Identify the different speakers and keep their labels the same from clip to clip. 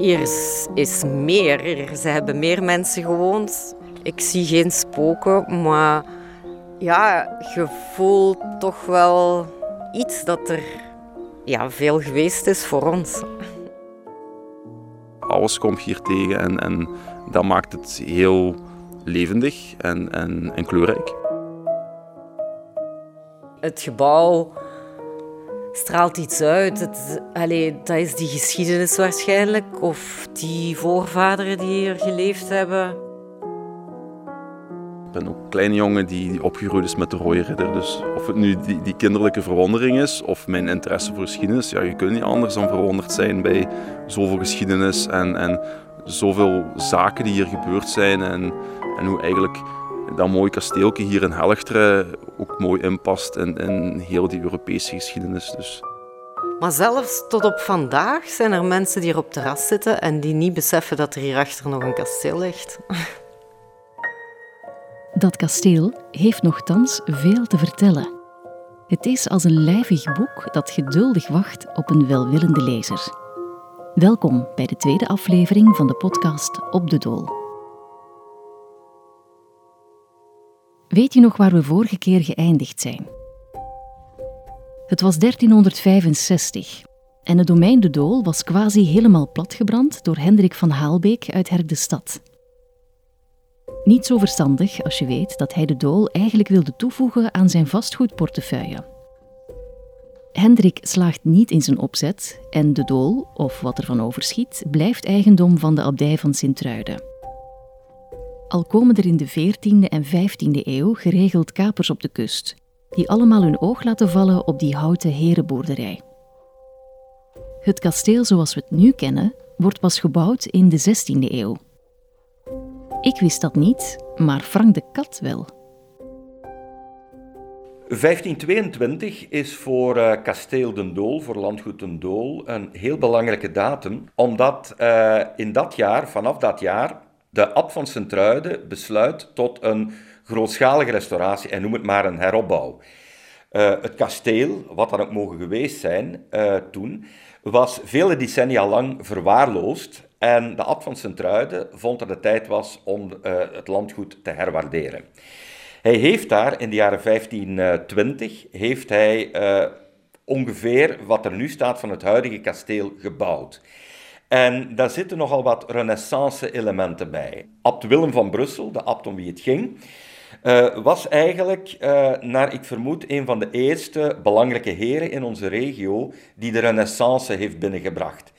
Speaker 1: Hier is, is meer. Hier, ze hebben meer mensen gewoond. Ik zie geen spoken, maar ja, je voelt toch wel iets dat er ja, veel geweest is voor ons.
Speaker 2: Alles komt hier tegen en, en dat maakt het heel levendig en, en, en kleurrijk.
Speaker 1: Het gebouw straalt iets uit. Het, dat is die geschiedenis waarschijnlijk, of die voorvaderen die hier geleefd hebben.
Speaker 2: Ik ben ook een kleine jongen die opgegroeid is met de rode ridder. Dus of het nu die, die kinderlijke verwondering is of mijn interesse voor geschiedenis, ja, je kunt niet anders dan verwonderd zijn bij zoveel geschiedenis en, en zoveel zaken die hier gebeurd zijn. En, en hoe eigenlijk dat mooie kasteeltje hier in Helchteren ook mooi inpast in, in heel die Europese geschiedenis. Dus.
Speaker 1: Maar zelfs tot op vandaag zijn er mensen die hier op terras zitten en die niet beseffen dat er hierachter nog een kasteel ligt.
Speaker 3: Dat kasteel heeft nogthans veel te vertellen. Het is als een lijvig boek dat geduldig wacht op een welwillende lezer. Welkom bij de tweede aflevering van de podcast Op de Dool. Weet je nog waar we vorige keer geëindigd zijn? Het was 1365 en het domein De Dool was quasi helemaal platgebrand door Hendrik van Haalbeek uit Herkdestad. Niet zo verstandig als je weet dat hij de dool eigenlijk wilde toevoegen aan zijn vastgoedportefeuille. Hendrik slaagt niet in zijn opzet en de dool, of wat er van overschiet, blijft eigendom van de abdij van Sint-Truiden. Al komen er in de 14e en 15e eeuw geregeld kapers op de kust, die allemaal hun oog laten vallen op die houten herenboerderij. Het kasteel zoals we het nu kennen, wordt pas gebouwd in de 16e eeuw. Ik wist dat niet, maar Frank de Kat wel.
Speaker 4: 1522 is voor uh, Kasteel Den Dool, voor Landgoed Den Dool, een heel belangrijke datum, omdat uh, in dat jaar, vanaf dat jaar, de Ab van Sint-Truiden besluit tot een grootschalige restauratie en noem het maar een heropbouw. Uh, het kasteel, wat dan ook mogen geweest zijn toen, was vele decennia lang verwaarloosd en de abt van Sint-Truiden vond dat het tijd was om uh, het landgoed te herwaarderen. Hij heeft daar in de jaren 1520 heeft hij, ongeveer wat er nu staat van het huidige kasteel gebouwd. En daar zitten nogal wat renaissance-elementen bij. Abt Willem van Brussel, de abt om wie het ging, uh, was eigenlijk, uh, naar ik vermoed, een van de eerste belangrijke heren in onze regio die de renaissance heeft binnengebracht.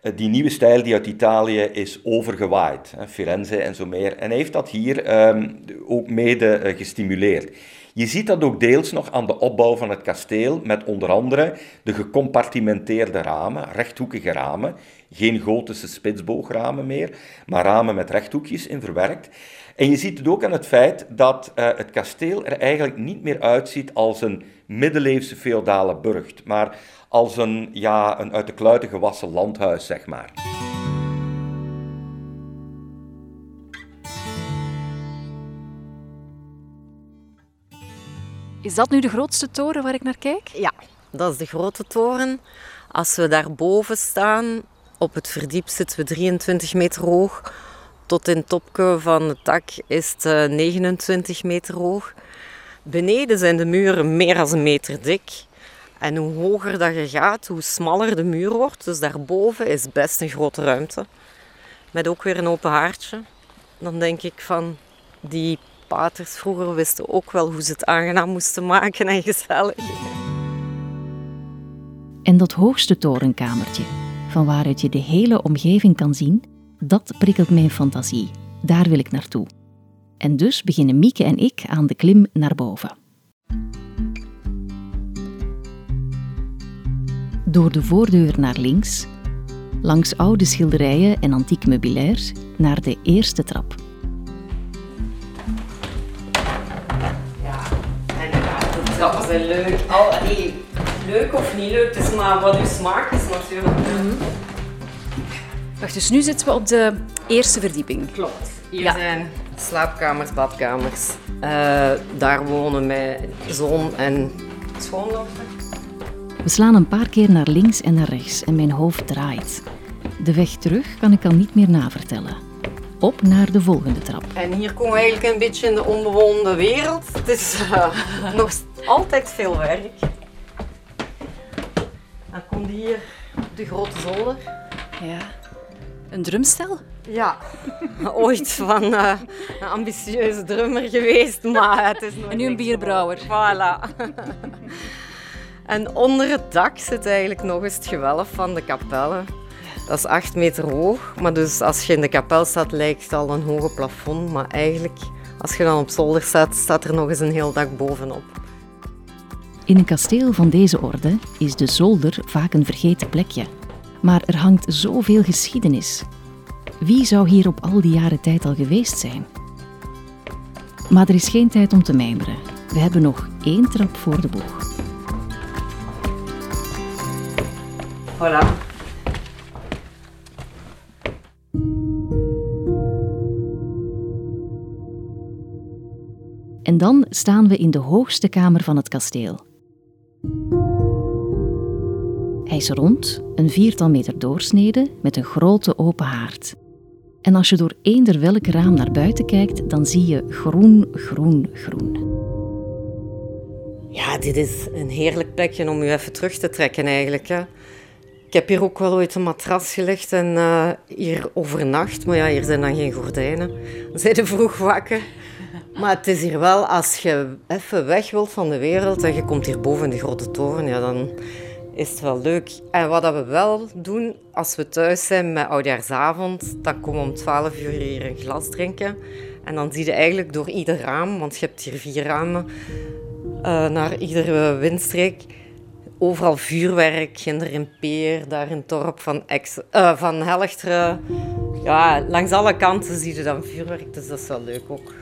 Speaker 4: Eh, die nieuwe stijl die uit Italië is overgewaaid, Firenze en zo meer. En heeft dat hier um, ook mede gestimuleerd. Je ziet dat ook deels nog aan de opbouw van het kasteel, met onder andere de gecompartimenteerde ramen, rechthoekige ramen. Geen gotische spitsboogramen meer, maar ramen met rechthoekjes in verwerkt. En je ziet het ook aan het feit dat uh, het kasteel er eigenlijk niet meer uitziet als een middeleeuwse feodale burcht, maar als een, ja, een uit de kluiten gewassen landhuis, zeg maar.
Speaker 3: Is dat nu de grootste toren waar ik naar kijk?
Speaker 1: Ja, dat is de grote toren. Als we daarboven staan, op het verdiep zitten we 23 meter hoog. Tot in het topje van het dak is het 29 meter hoog. Beneden zijn de muren meer dan een meter dik. En hoe hoger dat je gaat, hoe smaller de muur wordt. Dus daarboven is best een grote ruimte. Met ook weer een open haartje. Dan denk ik van, die paters vroeger wisten ook wel hoe ze het aangenaam moesten maken en gezellig.
Speaker 3: En dat hoogste torenkamertje, van waaruit je de hele omgeving kan zien, dat prikkelt mijn fantasie. Daar wil ik naartoe. En dus beginnen Mieke en ik aan de klim naar boven. door de voordeur naar links, langs oude schilderijen en antiek meubilair naar de eerste trap.
Speaker 1: Trappen zijn leuk. Al, nee, leuk of niet leuk, het is maar wat uw smaak is natuurlijk. Mm
Speaker 3: Wacht, dus nu zitten we op de eerste verdieping.
Speaker 1: Klopt. Hier zijn slaapkamers, badkamers. Uh, daar wonen mijn zoon en schoondochter.
Speaker 3: We slaan een paar keer naar links en naar rechts en mijn hoofd draait. De weg terug kan ik al niet meer navertellen. Op naar de volgende trap.
Speaker 1: En hier komen we eigenlijk een beetje in de onbewoonde wereld. Het is uh, nog altijd veel werk. Dan komt hier de grote zolder.
Speaker 5: Ja. Een drumstel?
Speaker 1: Ja, ooit van uh, een ambitieuze drummer geweest, maar het is nog
Speaker 5: En nu een bierbrouwer.
Speaker 1: Voilà. en onder het dak zit eigenlijk nog eens het gewelf van de kapellen. Dat is 8 meter hoog, maar dus als je in de kapel staat lijkt het al een hoge plafond. Maar eigenlijk, als je dan op zolder staat, staat er nog eens een heel dak bovenop.
Speaker 3: In een kasteel van deze orde is de zolder vaak een vergeten plekje. Maar er hangt zoveel geschiedenis. Wie zou hier op al die jaren tijd al geweest zijn? Maar er is geen tijd om te mijmeren. We hebben nog één trap voor de boeg.
Speaker 1: Voilà.
Speaker 3: En dan staan we in de hoogste kamer van het kasteel. Is rond, een viertal meter doorsnede, met een grote open haard. En als je door eender welk raam naar buiten kijkt, dan zie je groen, groen, groen.
Speaker 1: Ja, dit is een heerlijk plekje om je even terug te trekken eigenlijk. Hè. Ik heb hier ook wel ooit een matras gelegd en uh, hier overnacht. Maar ja, hier zijn dan geen gordijnen. Dan zijn vroeg wakker. Maar het is hier wel, als je even weg wilt van de wereld en je komt hier boven in de grote toren, ja, dan is het wel leuk. En wat we wel doen, als we thuis zijn met oudjaarsavond, dan komen we om 12 uur hier een glas drinken. En dan zie je eigenlijk door ieder raam, want je hebt hier vier ramen, uh, naar iedere windstreek, overal vuurwerk. Ginder in Peer, daar in Torp van, Ex, uh, van Helchteren. Ja, langs alle kanten zie je dan vuurwerk, dus dat is wel leuk ook.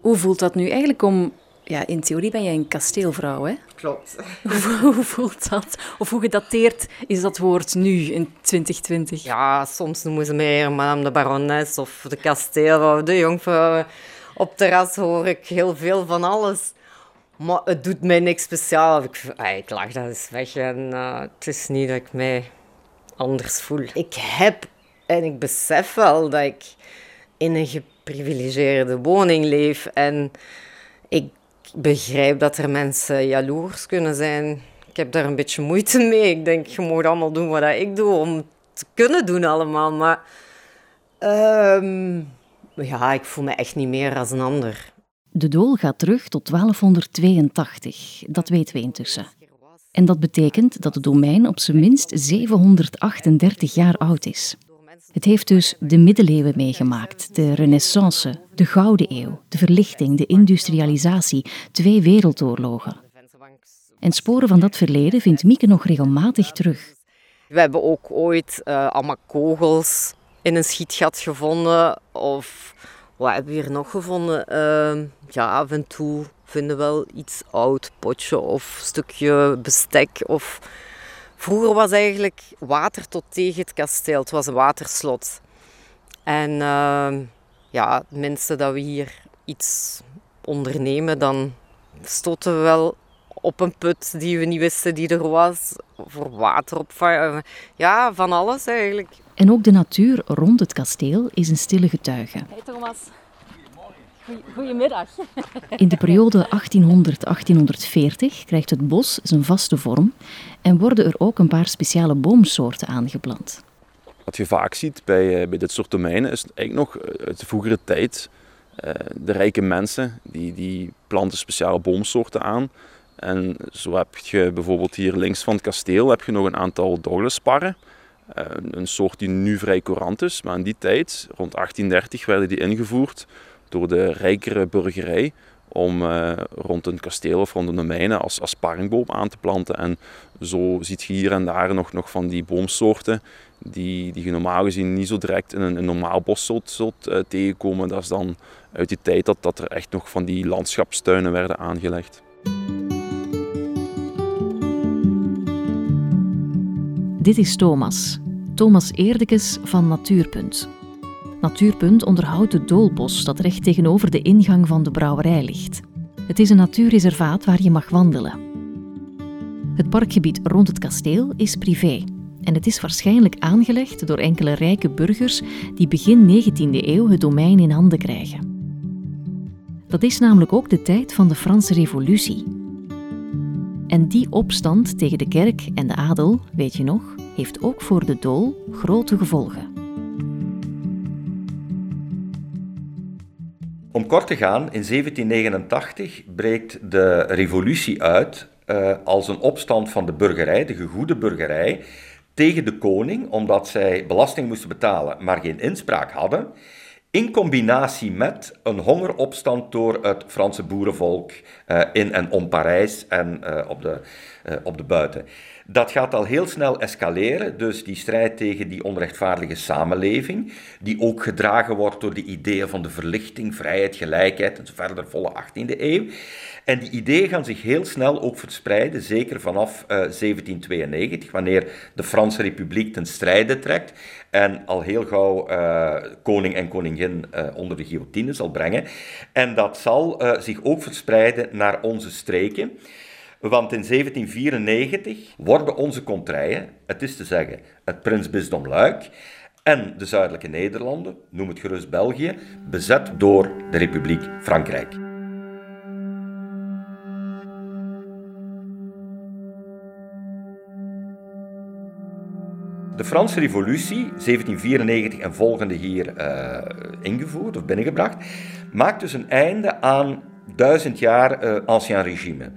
Speaker 5: Hoe voelt dat nu eigenlijk om... Ja, in theorie ben jij een kasteelvrouw, hè?
Speaker 1: Klopt.
Speaker 5: hoe voelt dat? Of hoe gedateerd is dat woord nu, in 2020?
Speaker 1: Ja, soms noemen ze mij madame de barones of de kasteelvrouw, de jongvrouw. Op terras hoor ik heel veel van alles. Maar het doet mij niks speciaal. Ik, ik lach dat eens weg en uh, het is niet dat ik mij anders voel. Ik heb en ik besef wel dat ik in een geprivilegeerde woning leef. En ik begrijp dat er mensen jaloers kunnen zijn. Ik heb daar een beetje moeite mee. Ik denk, je moet allemaal doen wat ik doe om te kunnen doen allemaal. Maar um, ja, ik voel me echt niet meer als een ander.
Speaker 3: De dool gaat terug tot 1282, dat weten we intussen. En dat betekent dat het domein op zijn minst 738 jaar oud is. Het heeft dus de middeleeuwen meegemaakt, de renaissance, de Gouden Eeuw, de verlichting, de industrialisatie, twee wereldoorlogen. En sporen van dat verleden vindt Mieke nog regelmatig terug.
Speaker 1: We hebben ook ooit uh, allemaal kogels in een schietgat gevonden. Of wat hebben we hier nog gevonden? Uh, ja, af en toe vinden we wel iets oud, potje of stukje bestek. Of Vroeger was eigenlijk water tot tegen het kasteel. Het was een waterslot. En uh, ja, minste dat we hier iets ondernemen, dan stoten we wel op een put die we niet wisten die er was. Voor water opvangen. Ja, van alles eigenlijk.
Speaker 3: En ook de natuur rond het kasteel is een stille getuige.
Speaker 5: Hey Thomas. Goedemiddag.
Speaker 3: In de periode 1800-1840 krijgt het bos zijn vaste vorm en worden er ook een paar speciale boomsoorten aangeplant.
Speaker 2: Wat je vaak ziet bij, eh, bij dit soort domeinen is eigenlijk nog uit de vroegere tijd eh, de rijke mensen die, die planten speciale boomsoorten aan. En zo heb je bijvoorbeeld hier links van het kasteel heb je nog een aantal Douglasparren. Eh, een soort die nu vrij courant is, maar in die tijd, rond 1830, werden die ingevoerd door de rijkere burgerij om uh, rond een kasteel of rond een domeinen als, als aan te planten. En zo ziet je hier en daar nog, nog van die boomsoorten die, die je normaal gezien niet zo direct in een, een normaal bos zult, zult uh, tegenkomen. Dat is dan uit die tijd dat, dat er echt nog van die landschapstuinen werden aangelegd.
Speaker 3: Dit is Thomas. Thomas Eerdekes van Natuurpunt. Natuurpunt onderhoudt het doolbos dat recht tegenover de ingang van de brouwerij ligt. Het is een natuurreservaat waar je mag wandelen. Het parkgebied rond het kasteel is privé. En het is waarschijnlijk aangelegd door enkele rijke burgers die begin 19e eeuw het domein in handen krijgen. Dat is namelijk ook de tijd van de Franse Revolutie. En die opstand tegen de kerk en de adel, weet je nog, heeft ook voor de dool grote gevolgen.
Speaker 4: Om kort te gaan, in 1789 breekt de revolutie uit uh, als een opstand van de burgerij, de gegoede burgerij, tegen de koning, omdat zij belasting moesten betalen, maar geen inspraak hadden. In combinatie met een hongeropstand door het Franse boerenvolk uh, in en om Parijs en uh, op, de, op de buiten. Dat gaat al heel snel escaleren, dus die strijd tegen die onrechtvaardige samenleving, die ook gedragen wordt door de ideeën van de verlichting, vrijheid, gelijkheid en zo verder, volle 18e eeuw. En die ideeën gaan zich heel snel ook verspreiden, zeker vanaf uh, 1792, wanneer de Franse Republiek ten strijde trekt en al heel gauw uh, koning en koningin uh, onder de guillotine zal brengen. En dat zal zich ook verspreiden naar onze streken. Want in 1794 worden onze contraien, het is te zeggen het prinsbisdom Luik en de zuidelijke Nederlanden, noem het gerust België, bezet door de Republiek Frankrijk. De Franse Revolutie, 1794 en volgende hier uh, ingevoerd of binnengebracht, maakt dus een einde aan duizend jaar uh, ancien regime.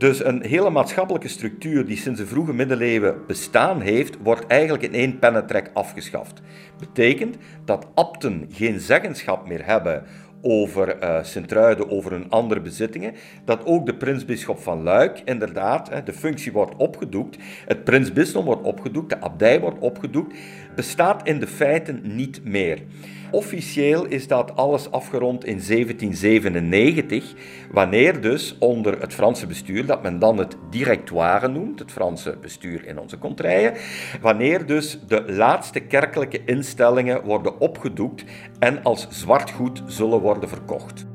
Speaker 4: Dus een hele maatschappelijke structuur die sinds de vroege middeleeuwen bestaan heeft, wordt eigenlijk in één pennetrek afgeschaft. Betekent dat abten geen zeggenschap meer hebben over uh, Sint-Truiden, over hun andere bezittingen, dat ook de prinsbisschop van Luik inderdaad, de functie wordt opgedoekt, het prinsbisdom wordt opgedoekt, de abdij wordt opgedoekt, bestaat in de feiten niet meer. Officieel is dat alles afgerond in 1797, wanneer dus onder het Franse bestuur, dat men dan het directoire noemt, het Franse bestuur in onze contraien, wanneer dus de laatste kerkelijke instellingen worden opgedoekt en als zwart goed zullen worden verkocht.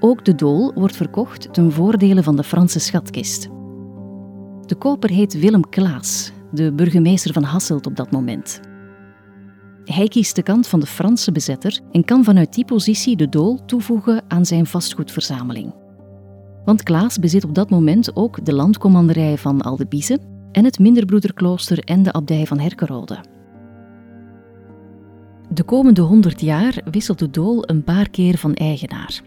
Speaker 3: Ook de dool wordt verkocht ten voordele van de Franse schatkist. De koper heet Willem Klaas, de burgemeester van Hasselt op dat moment. Hij kiest de kant van de Franse bezetter en kan vanuit die positie de dool toevoegen aan zijn vastgoedverzameling. Want Klaas bezit op dat moment ook de landcommanderij van Aldebize en het Minderbroederklooster en de abdij van Herkerode. De komende honderd jaar wisselt de dool een paar keer van eigenaar.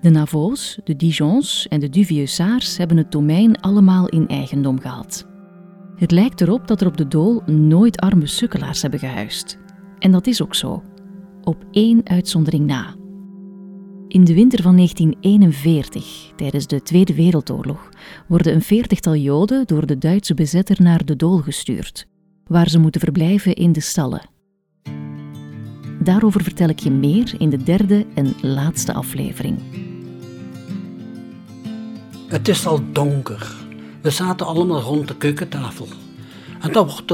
Speaker 3: De Navos, de Dijons en de Duvieusards hebben het domein allemaal in eigendom gehad. Het lijkt erop dat er op de dool nooit arme sukkelaars hebben gehuisd. En dat is ook zo, op één uitzondering na. In de winter van 1941, tijdens de Tweede Wereldoorlog, worden een veertigtal Joden door de Duitse bezetter naar de Dool gestuurd, waar ze moeten verblijven in de stallen. Daarover vertel ik je meer in de derde en laatste aflevering.
Speaker 6: Het is al donker. We zaten allemaal rond de keukentafel. En dan wordt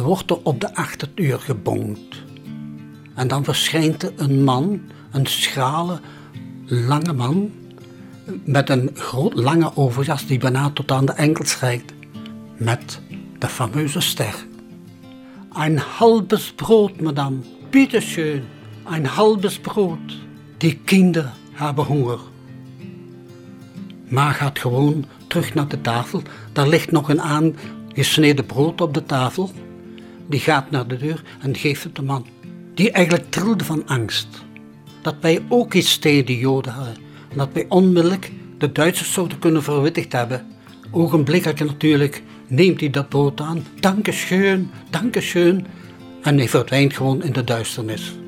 Speaker 6: wordt er op de achtertuur gebonkt. En dan verschijnt er een man, een schrale, lange man, met een groot lange overjas die bijna tot aan de enkels reikt, met de fameuze ster. Een halbes brood, madame, bitteschön, een halbes brood. Die kinderen hebben honger. Ma gaat gewoon terug naar de tafel. Daar ligt nog een aangesneden brood op de tafel die gaat naar de deur en geeft het de man. Die eigenlijk trilde van angst. Dat wij ook iets tegen de Joden hadden. En dat wij onmiddellijk de Duitsers zouden kunnen verwittigd hebben. Ogenblikkelijk natuurlijk neemt hij dat brood aan. Dankeschön, dankeschön. En hij verdwijnt gewoon in de duisternis.